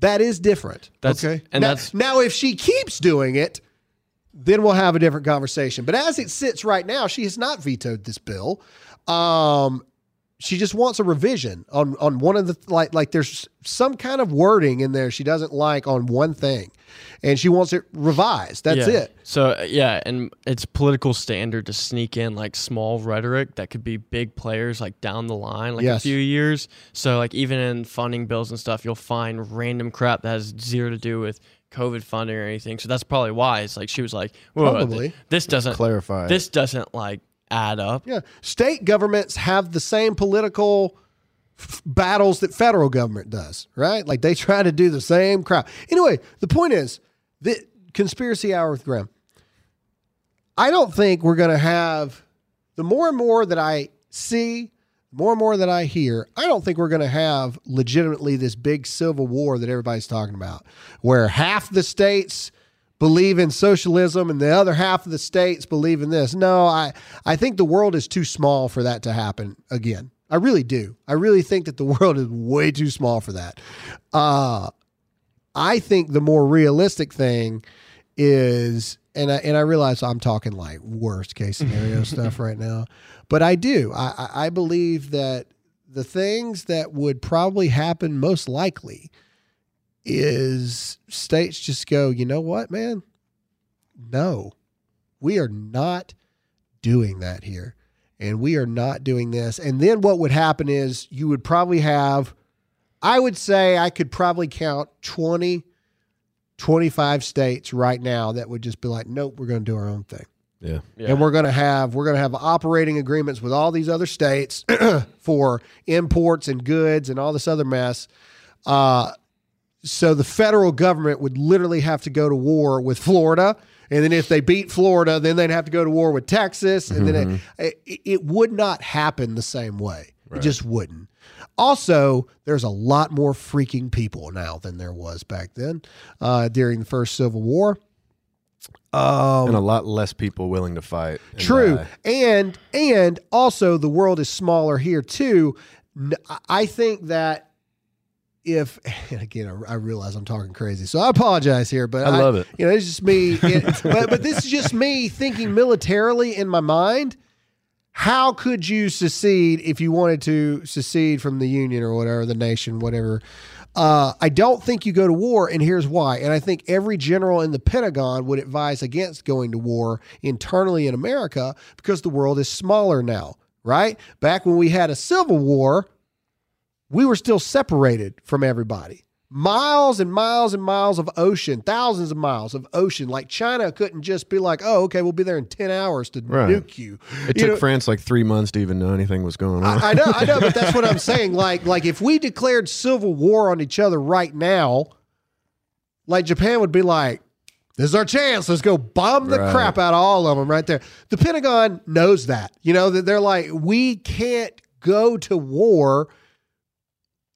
That is different. That's- okay. and now, that's- now if she keeps doing it, then we'll have a different conversation. But as it sits right now, she has not vetoed this bill. Um, she just wants a revision on on one of the like like there's some kind of wording in there she doesn't like on one thing, and she wants it revised. That's Yeah. it. So uh, yeah, and it's political standard to sneak in like small rhetoric that could be big players like down the line, like Yes. a few years. So like even in funding bills and stuff, you'll find random crap that has zero to do with COVID funding or anything. So that's probably why it's like she was like, Whoa, Probably. this doesn't Clarify. This doesn't like add up. Yeah, state governments have the same political f- battles that federal government does, right? Like they try to do the same crap. Anyway, the point is that conspiracy hour with Graham. I don't think we're going to have the more and more that I see, more and more that I hear. I don't think we're going to have legitimately this big civil war that everybody's talking about, where half the states believe in socialism and the other half of the states believe in this. No, I I think the world is too small for that to happen again. I really do. I really think that the world is way too small for that. Uh I think the more realistic thing is and I, and I realize I'm talking like worst case scenario stuff right now, but I do. I, I I believe that the things that would probably happen most likely is states just go, you know what, man? No, we are not doing that here. And we are not doing this. And then what would happen is you would probably have, I would say I could probably count 20, 25 states right now that would just be like, nope, we're going to do our own thing yeah. Yeah. and we're going to have we're going to have operating agreements with all these other states for imports and goods and all this other mess. Uh, so the federal government would literally have to go to war with Florida, and then if they beat Florida, then they'd have to go to war with Texas, and then it, it, it would not happen the same way. It just wouldn't. Also, there's a lot more freaking people now than there was back then uh, during the first Civil War. Um, and a lot less people willing to fight. and True, die. and and also the world is smaller here too. I think that if again, I I realize I'm talking crazy, so I apologize here, but I love it. You know, it's just me. it- but but this is just me thinking militarily in my mind. How could you secede if you wanted to secede from the union or whatever, the nation, whatever? Uh, I don't think you go to war, and here's why. And I think every general in the Pentagon would advise against going to war internally in America because the world is smaller now, right? Back when we had a civil war, we were still separated from everybody. Miles and miles and miles of ocean, thousands of miles of ocean. Like China couldn't just be like, oh, okay, we'll be there in 10 hours to Right. nuke you. It You took know- France like three months to even know anything was going on. I, I know, I know, but that's what I'm saying. Like, like if we declared civil war on each other right now, like Japan would be like, "This is our chance. Let's go bomb the Right. crap out of all of them right there." The Pentagon knows that. You know that they're like, we can't go to war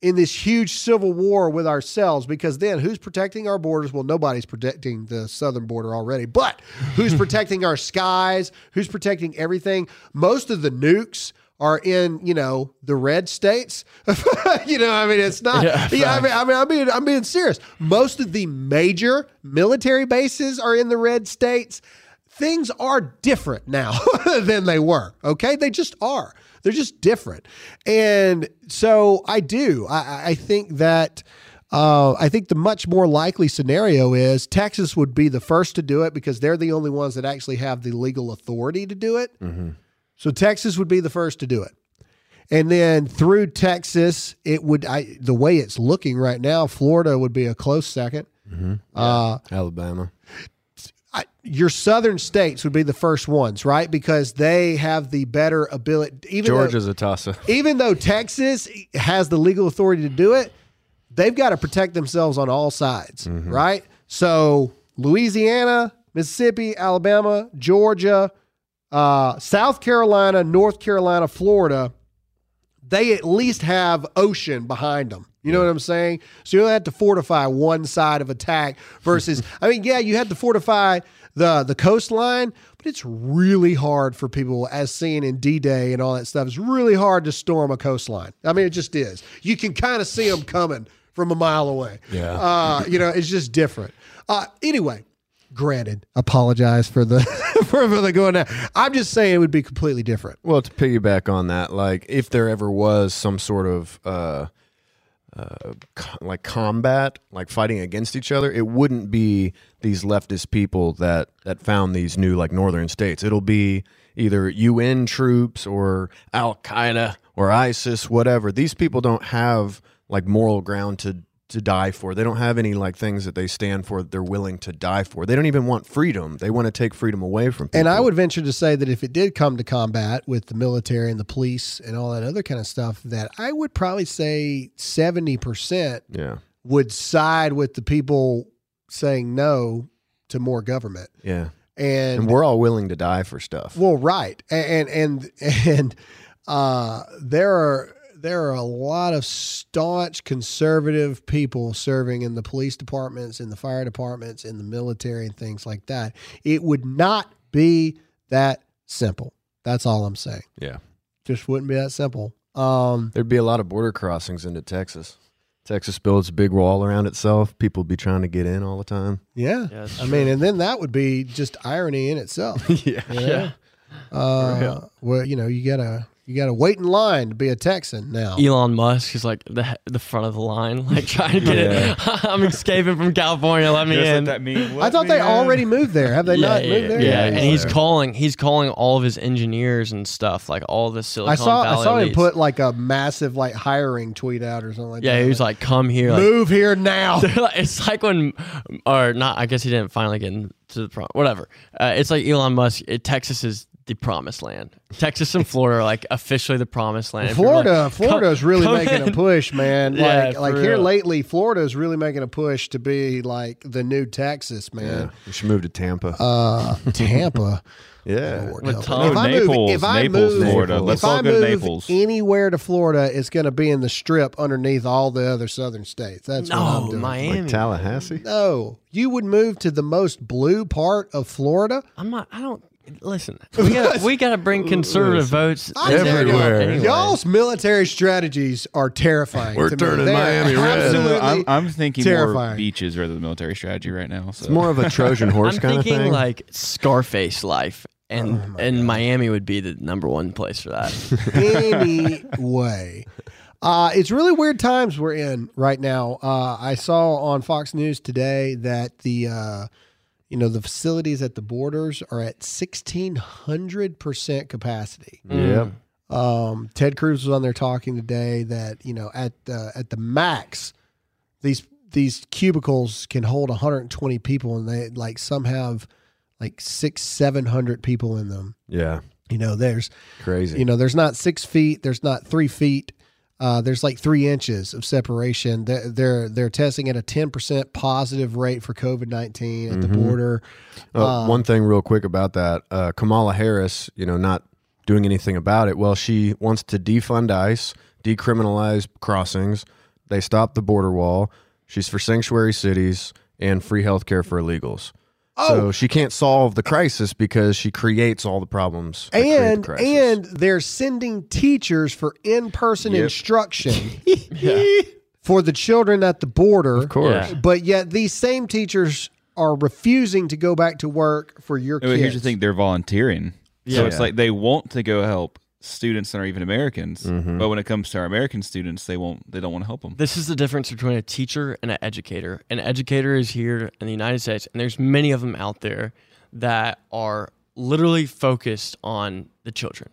in this huge civil war with ourselves because then who's protecting our borders? Well, nobody's protecting the southern border already, but who's protecting our skies? Who's protecting everything? Most of the nukes are in, you know, the red states. you know, I mean, it's not. Yeah, Yeah, I mean, I mean, I'm being, I'm being serious. Most of the major military bases are in the red states. Things are different now than they were. Okay, they just are. They're just different, and so I do. I, I- think that. Uh, I think the much more likely scenario is Texas would be the first to do it because they're the only ones that actually have the legal authority to do it. So Texas would be the first to do it. And then through Texas, it would I the way it's looking right now, Florida would be a close second. Uh, Alabama. I, your southern states would be the first ones, right? Because they have the better ability. Even though- Georgia's a toss up. even though Texas has the legal authority to do it, they've got to protect themselves on all sides, right? So Louisiana, Mississippi, Alabama, Georgia, uh, South Carolina, North Carolina, Florida, they at least have ocean behind them. You know what I'm saying? So you don't have to fortify one side of attack versus. I mean, yeah, you had to fortify the the coastline, but it's really hard for people, as seen in D-Day and all that stuff. It's really hard to storm a coastline. I mean, it just is. You can kind of see them coming from a mile away. Yeah. Uh, you know, it's just different. Uh, anyway, granted, apologize for the for, for the going down. I'm just saying it would be completely different. Well, to piggyback on that, like if there ever was some sort of uh, co- like combat, like fighting against each other, it wouldn't be these leftist people that that found these new like northern states. It'll be either UN troops or Al Qaeda or ISIS, whatever. These people don't have like moral ground to to die for. They don't have any like things that they stand for that they're willing to die for. They don't even want freedom. They want to take freedom away from people. And I would venture to say that if it did come to combat with the military and the police and all that other kind of stuff, that I would probably say 70% yeah. would side with the people saying no to more government. Yeah. And, And we're all willing to die for stuff. well, right. And and and uh there are there are a lot of staunch conservative people serving in the police departments, in the fire departments, in the military, and things like that. It would not be that simple. That's all I'm saying. Yeah. Just wouldn't be that simple. Um, There'd be a lot of border crossings into Texas. Texas builds a big wall around itself. People be trying to get in all the time. yeah. Yeah, that's I mean, and then that would be just irony in itself. yeah. you know? Uh, well, you know, you gotta you gotta wait in line to be a Texan now. Elon Musk is like the the front of the line, like trying to get it. I'm escaping from California. Let me Just in. let that mean. I thought they already moved there. Have they yeah, not yeah, moved there? yeah, yet? and he's calling. He's calling all of his engineers and stuff, like all the Silicon I saw Valley I saw him elites. put like a massive like hiring tweet out or something like that. Yeah, he was like, "Come here." Like, move here now. Like, it's like when, or not. I guess he didn't finally get into the prom. Whatever. Uh, it's like Elon Musk. It, Texas is the promised land. Texas and Florida are like officially the promised land. And Florida, like, Florida's come- really come making a push, man. Yeah, like for like here real. lately, Florida's really making a push to be like the new Texas, Yeah. man. We should move to Tampa. Uh, Tampa. yeah. Lord With. Tom- If I Naples, move, if I Naples, move, Florida. if Let's I all go to move Naples. anywhere to Florida, it's going to be in the strip underneath all the other southern states. That's what I'm No, doing. Miami. Like Tallahassee? No, you would move to the most blue part of Florida. I'm not. I don't. Listen, we got we got to bring conservative votes I'm in there telling y'all, anyway. Y'all's military strategies are terrifying. We're to me. turning They're Miami red. Absolutely. I'm, I'm thinking terrifying. more beaches rather than military strategy right now. So It's more of a Trojan horse I'm kind of thinking thing. like Scarface life, and Oh and Miami would be the number one place for that. anyway. Uh, it's really weird times we're in right now. Uh, I saw on Fox News today that the uh, you know the facilities at the borders are at sixteen hundred percent capacity. yep. Um, Ted Cruz was on there talking today that you know at the at the max these these cubicles can hold 120 people and they like some have like six seven hundred people in them. Yeah. You know, there's Crazy. you know, there's not six feet, there's not three feet. Uh, there's like three inches of separation. They're they're, they're testing at a ten percent positive rate for COVID nineteen at the border. Uh, one thing, real quick about that, uh, Kamala Harris, you know, not doing anything about it. Well, she wants to defund ICE, decriminalize crossings. They stopped the border wall. She's for sanctuary cities and free health care for illegals. Oh. So she can't solve the crisis because she creates all the problems. that create the And and they're sending teachers for in person Yep. instruction for the children at the border. of course, Yeah. But yet these same teachers are refusing to go back to work for your But kids. here's the thing: they're volunteering. yeah. So it's like they want to go help students that are even Americans, mm-hmm. but when it comes to our American students, they won't. They don't want to help them. This is the difference between a teacher and an educator. An educator is here in the United States, and there's many of them out there that are literally focused on the children.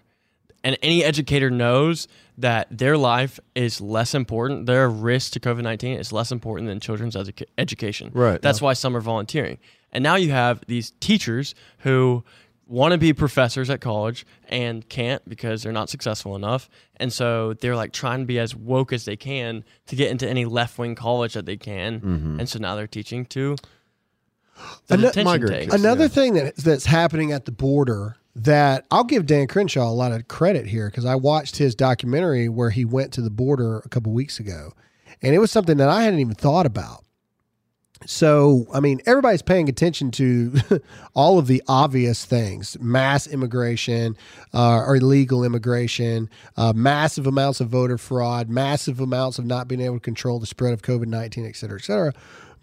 And any educator knows that their life is less important, their risk to COVID 19 is less important than children's educa- education. Right. That's why some are volunteering. And now you have these teachers who want to be professors at college and can't because they're not successful enough. And so they're like trying to be as woke as they can to get into any left wing college that they can. Mm-hmm. And so now they're teaching to the Ano- detention migrant tanks. kids. Another thing that that's happening at the border that I'll give Dan Crenshaw a lot of credit here because I watched his documentary where he went to the border a couple weeks ago, and it was something that I hadn't even thought about. So, I mean, everybody's paying attention to all of the obvious things mass immigration uh, or illegal immigration, uh, massive amounts of voter fraud, massive amounts of not being able to control the spread of COVID 19, et cetera, et cetera.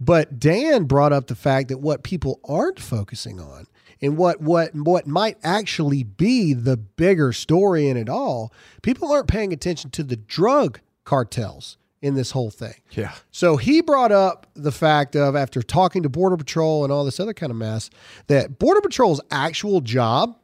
But Dan brought up the fact that what people aren't focusing on and what, what, what might actually be the bigger story in it all, people aren't paying attention to the drug cartels in this whole thing. Yeah. So he brought up the fact of after talking to Border Patrol and all this other kind of mess, that Border Patrol's actual job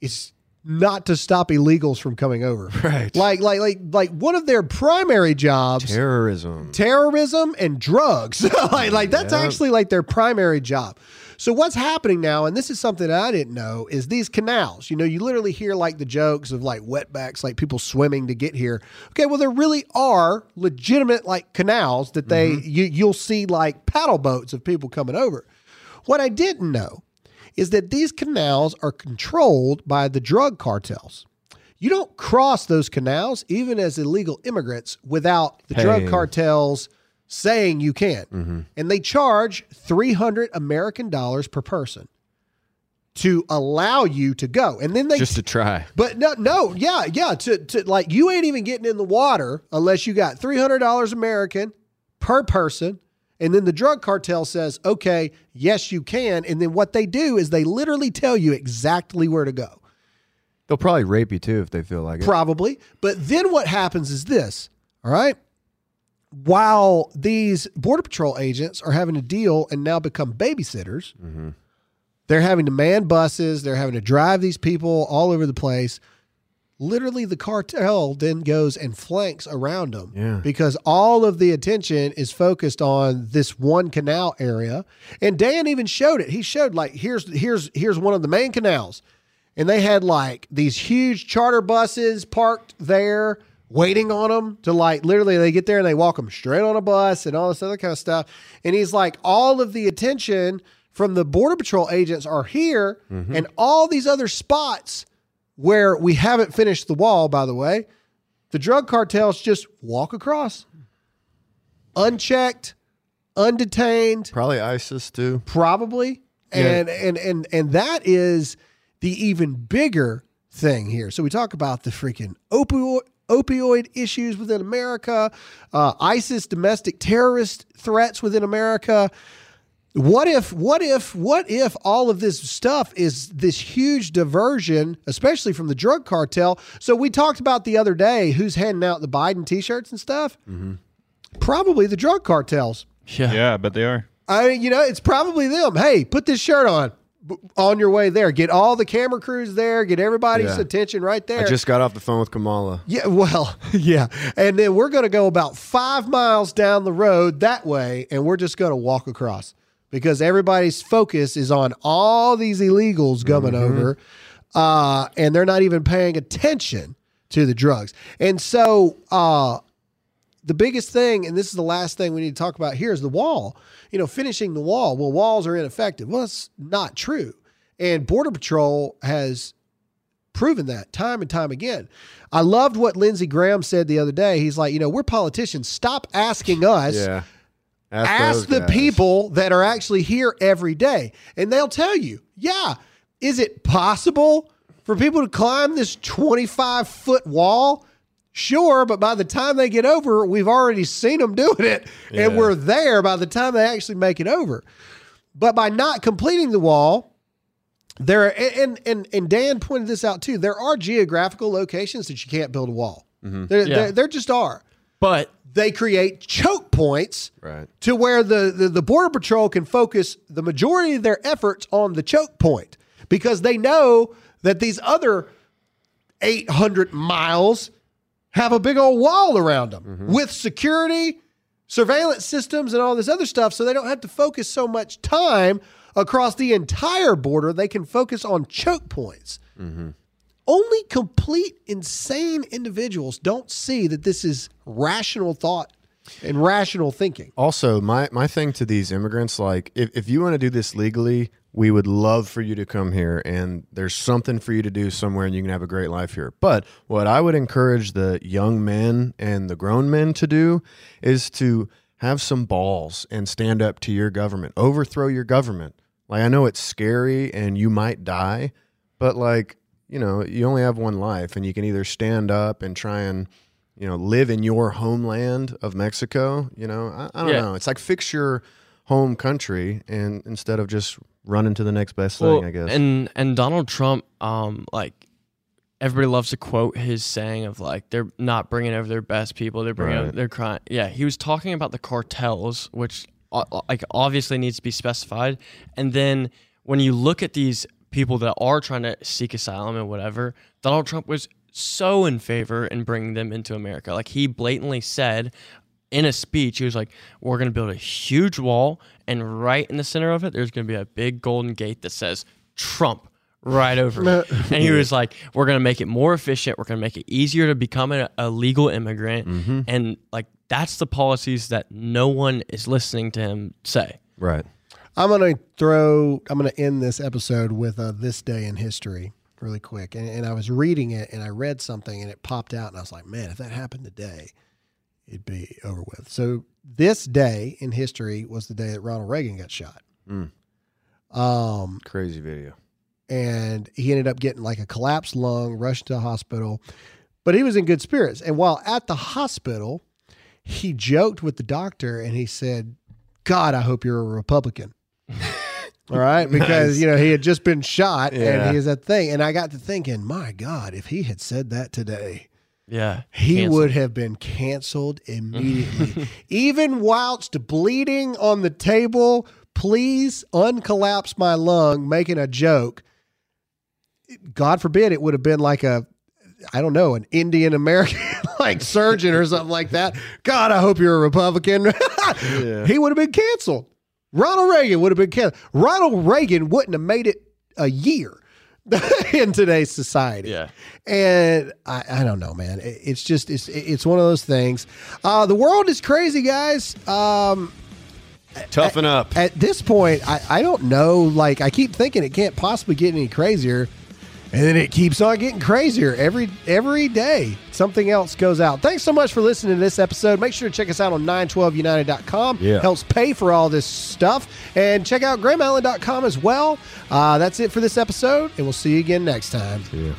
is not to stop illegals from coming over. Right. Like like like like one of their primary jobs Terrorism. terrorism and drugs. like, like that's Yep. actually like their primary job. So what's happening now, and this is something that I didn't know, is these canals. You know, you literally hear like the jokes of like wetbacks, like people swimming to get here. Okay, well there really are legitimate like canals that they mm-hmm. you you'll see like paddle boats of people coming over. What I didn't know is that these canals are controlled by the drug cartels. You don't cross those canals, even as illegal immigrants, without the drug cartels saying you can. Mm-hmm. And they charge 300 American dollars per person to allow you to go. And then they Just to try. but no, no, yeah, yeah. To, to like, you ain't even getting in the water unless you got three hundred dollars American per person, and then the drug cartel says, "Okay, yes, you can." And then what they do is they literally tell you exactly where to go, They'll probably rape you too if they feel like it. probably. But then what happens is this. All right. While these border patrol agents are having to deal and now become babysitters, mm-hmm. they're having to man buses. They're having to drive these people all over the place. Literally, the cartel then goes and flanks around them Yeah. because all of the attention is focused on this one canal area. And Dan even showed it. He showed like here's here's here's one of the main canals, and they had like these huge charter buses parked there waiting on them to like literally they get there and they walk them straight on a bus and all this other kind of stuff. And he's like, all of the attention from the border patrol agents are here, mm-hmm. and all these other spots where we haven't finished the wall, by the way, the drug cartels just walk across unchecked, undetained, Probably ISIS too. probably. And and and and that is the even bigger thing here. So we talk about the freaking opioid opioid issues within America, uh, ISIS domestic terrorist threats within America. What if what if what if all of this stuff is this huge diversion, especially from the drug cartel? So we talked about the other day who's handing out the Biden t-shirts and stuff. Probably the drug cartels. Yeah. Yeah, but they are. I mean, you know, it's probably them. Hey, put this shirt on b- on your way there. Get all the camera crews there. Get everybody's Yeah. attention right there. I just got off the phone with Kamala. yeah, well, yeah. And then we're going to go about five miles down the road that way, and we're just going to walk across because everybody's focus is on all these illegals coming over, uh, and they're not even paying attention to the drugs. And so, uh, the biggest thing, and this is the last thing we need to talk about here, is the wall. You know, finishing the wall. Well, walls are ineffective. Well, that's not true. And Border Patrol has proven that time and time again. I loved what Lindsey Graham said the other day. He's like, you know, we're politicians. Stop asking us. Yeah. Ask those the guys. people that are actually here every day, and they'll tell you, yeah, is it possible for people to climb this 25 foot wall? Sure, but by the time they get over, we've already seen them doing it, and Yeah. we're there by the time they actually make it over. But by not completing the wall, there and and and Dan pointed this out too. There are geographical locations that you can't build a wall. Mm-hmm. There, Yeah. there, there just are. But They create choke points Right. to where the, the, the Border Patrol can focus the majority of their efforts on the choke point because they know that these other 800 miles have a big old wall around them mm-hmm. with security, surveillance systems, and all this other stuff. So they don't have to focus so much time across the entire border. They can focus on choke points. Mm-hmm. Only complete insane individuals don't see that this is rational thought and rational thinking. Also, my my thing to these immigrants, like if, if you want to do this legally, we would love for you to come here and there's something for you to do somewhere and you can have a great life here. But what I would encourage the young men and the grown men to do is to have some balls and stand up to your government. Overthrow your government. Like I know it's scary and you might die, but like, you know, you only have one life and you can either stand up and try and you know, live in your homeland of Mexico. You know, I, I don't Yeah. know. It's like fix your home country and instead of just running to the next best Well, thing, I guess. And and Donald Trump, um, like everybody loves to quote his saying of like they're not bringing over their best people, they're bringing Right. over their crime. Yeah, he was talking about the cartels, which uh, like obviously needs to be specified. And then when you look at these people that are trying to seek asylum and whatever, Donald Trump was so in favor in bringing them into America. Like he blatantly said in a speech, he was like, "We're going to build a huge wall, and right in the center of it, there's going to be a big golden gate that says Trump." Right over it. And he was like, We're going to make it more efficient. We're going to make it easier to become a, a legal immigrant. And like, that's the policies that no one is listening to him say. right. I'm going to throw, I'm going to end this episode with uh, this day in history really quick. And, and I was reading it and I read something and it popped out and I was like, man, if that happened today, it'd be over with. So this day in history was the day that Ronald Reagan got shot. Mm. Um, Crazy video. and he ended up getting like a collapsed lung, rushed to the hospital, but he was in good spirits. And while at the hospital, he joked with the doctor and he said, God, I hope you're a Republican. All right. Because, you know, he had just been shot Yeah. and he is that thing. And I got to thinking, my God, if he had said that today, Yeah. he Canceled. would have been canceled immediately. Even whilst bleeding on the table, please uncollapse my lung, making a joke. God forbid it would have been like a, I don't know, an Indian American like surgeon or something like that. God, I hope you're a Republican. He would have been canceled. Ronald Reagan would have been canceled. Ronald Reagan wouldn't have made it a year in today's society. Yeah. And I, I don't know, man. It- It's just it's it's one of those things. Uh, the world is crazy, guys. Um, Toughen up. at this point, I, I don't know. Like I keep thinking it can't possibly get any crazier, and then it keeps on getting crazier every every day. Something else goes out. Thanks so much for listening to this episode. Make sure to check us out on 912united.com. Yeah. Helps pay for all this stuff. And check out grahamallen.com as well. Uh, that's it for this episode, and we'll see you again next time. Yeah.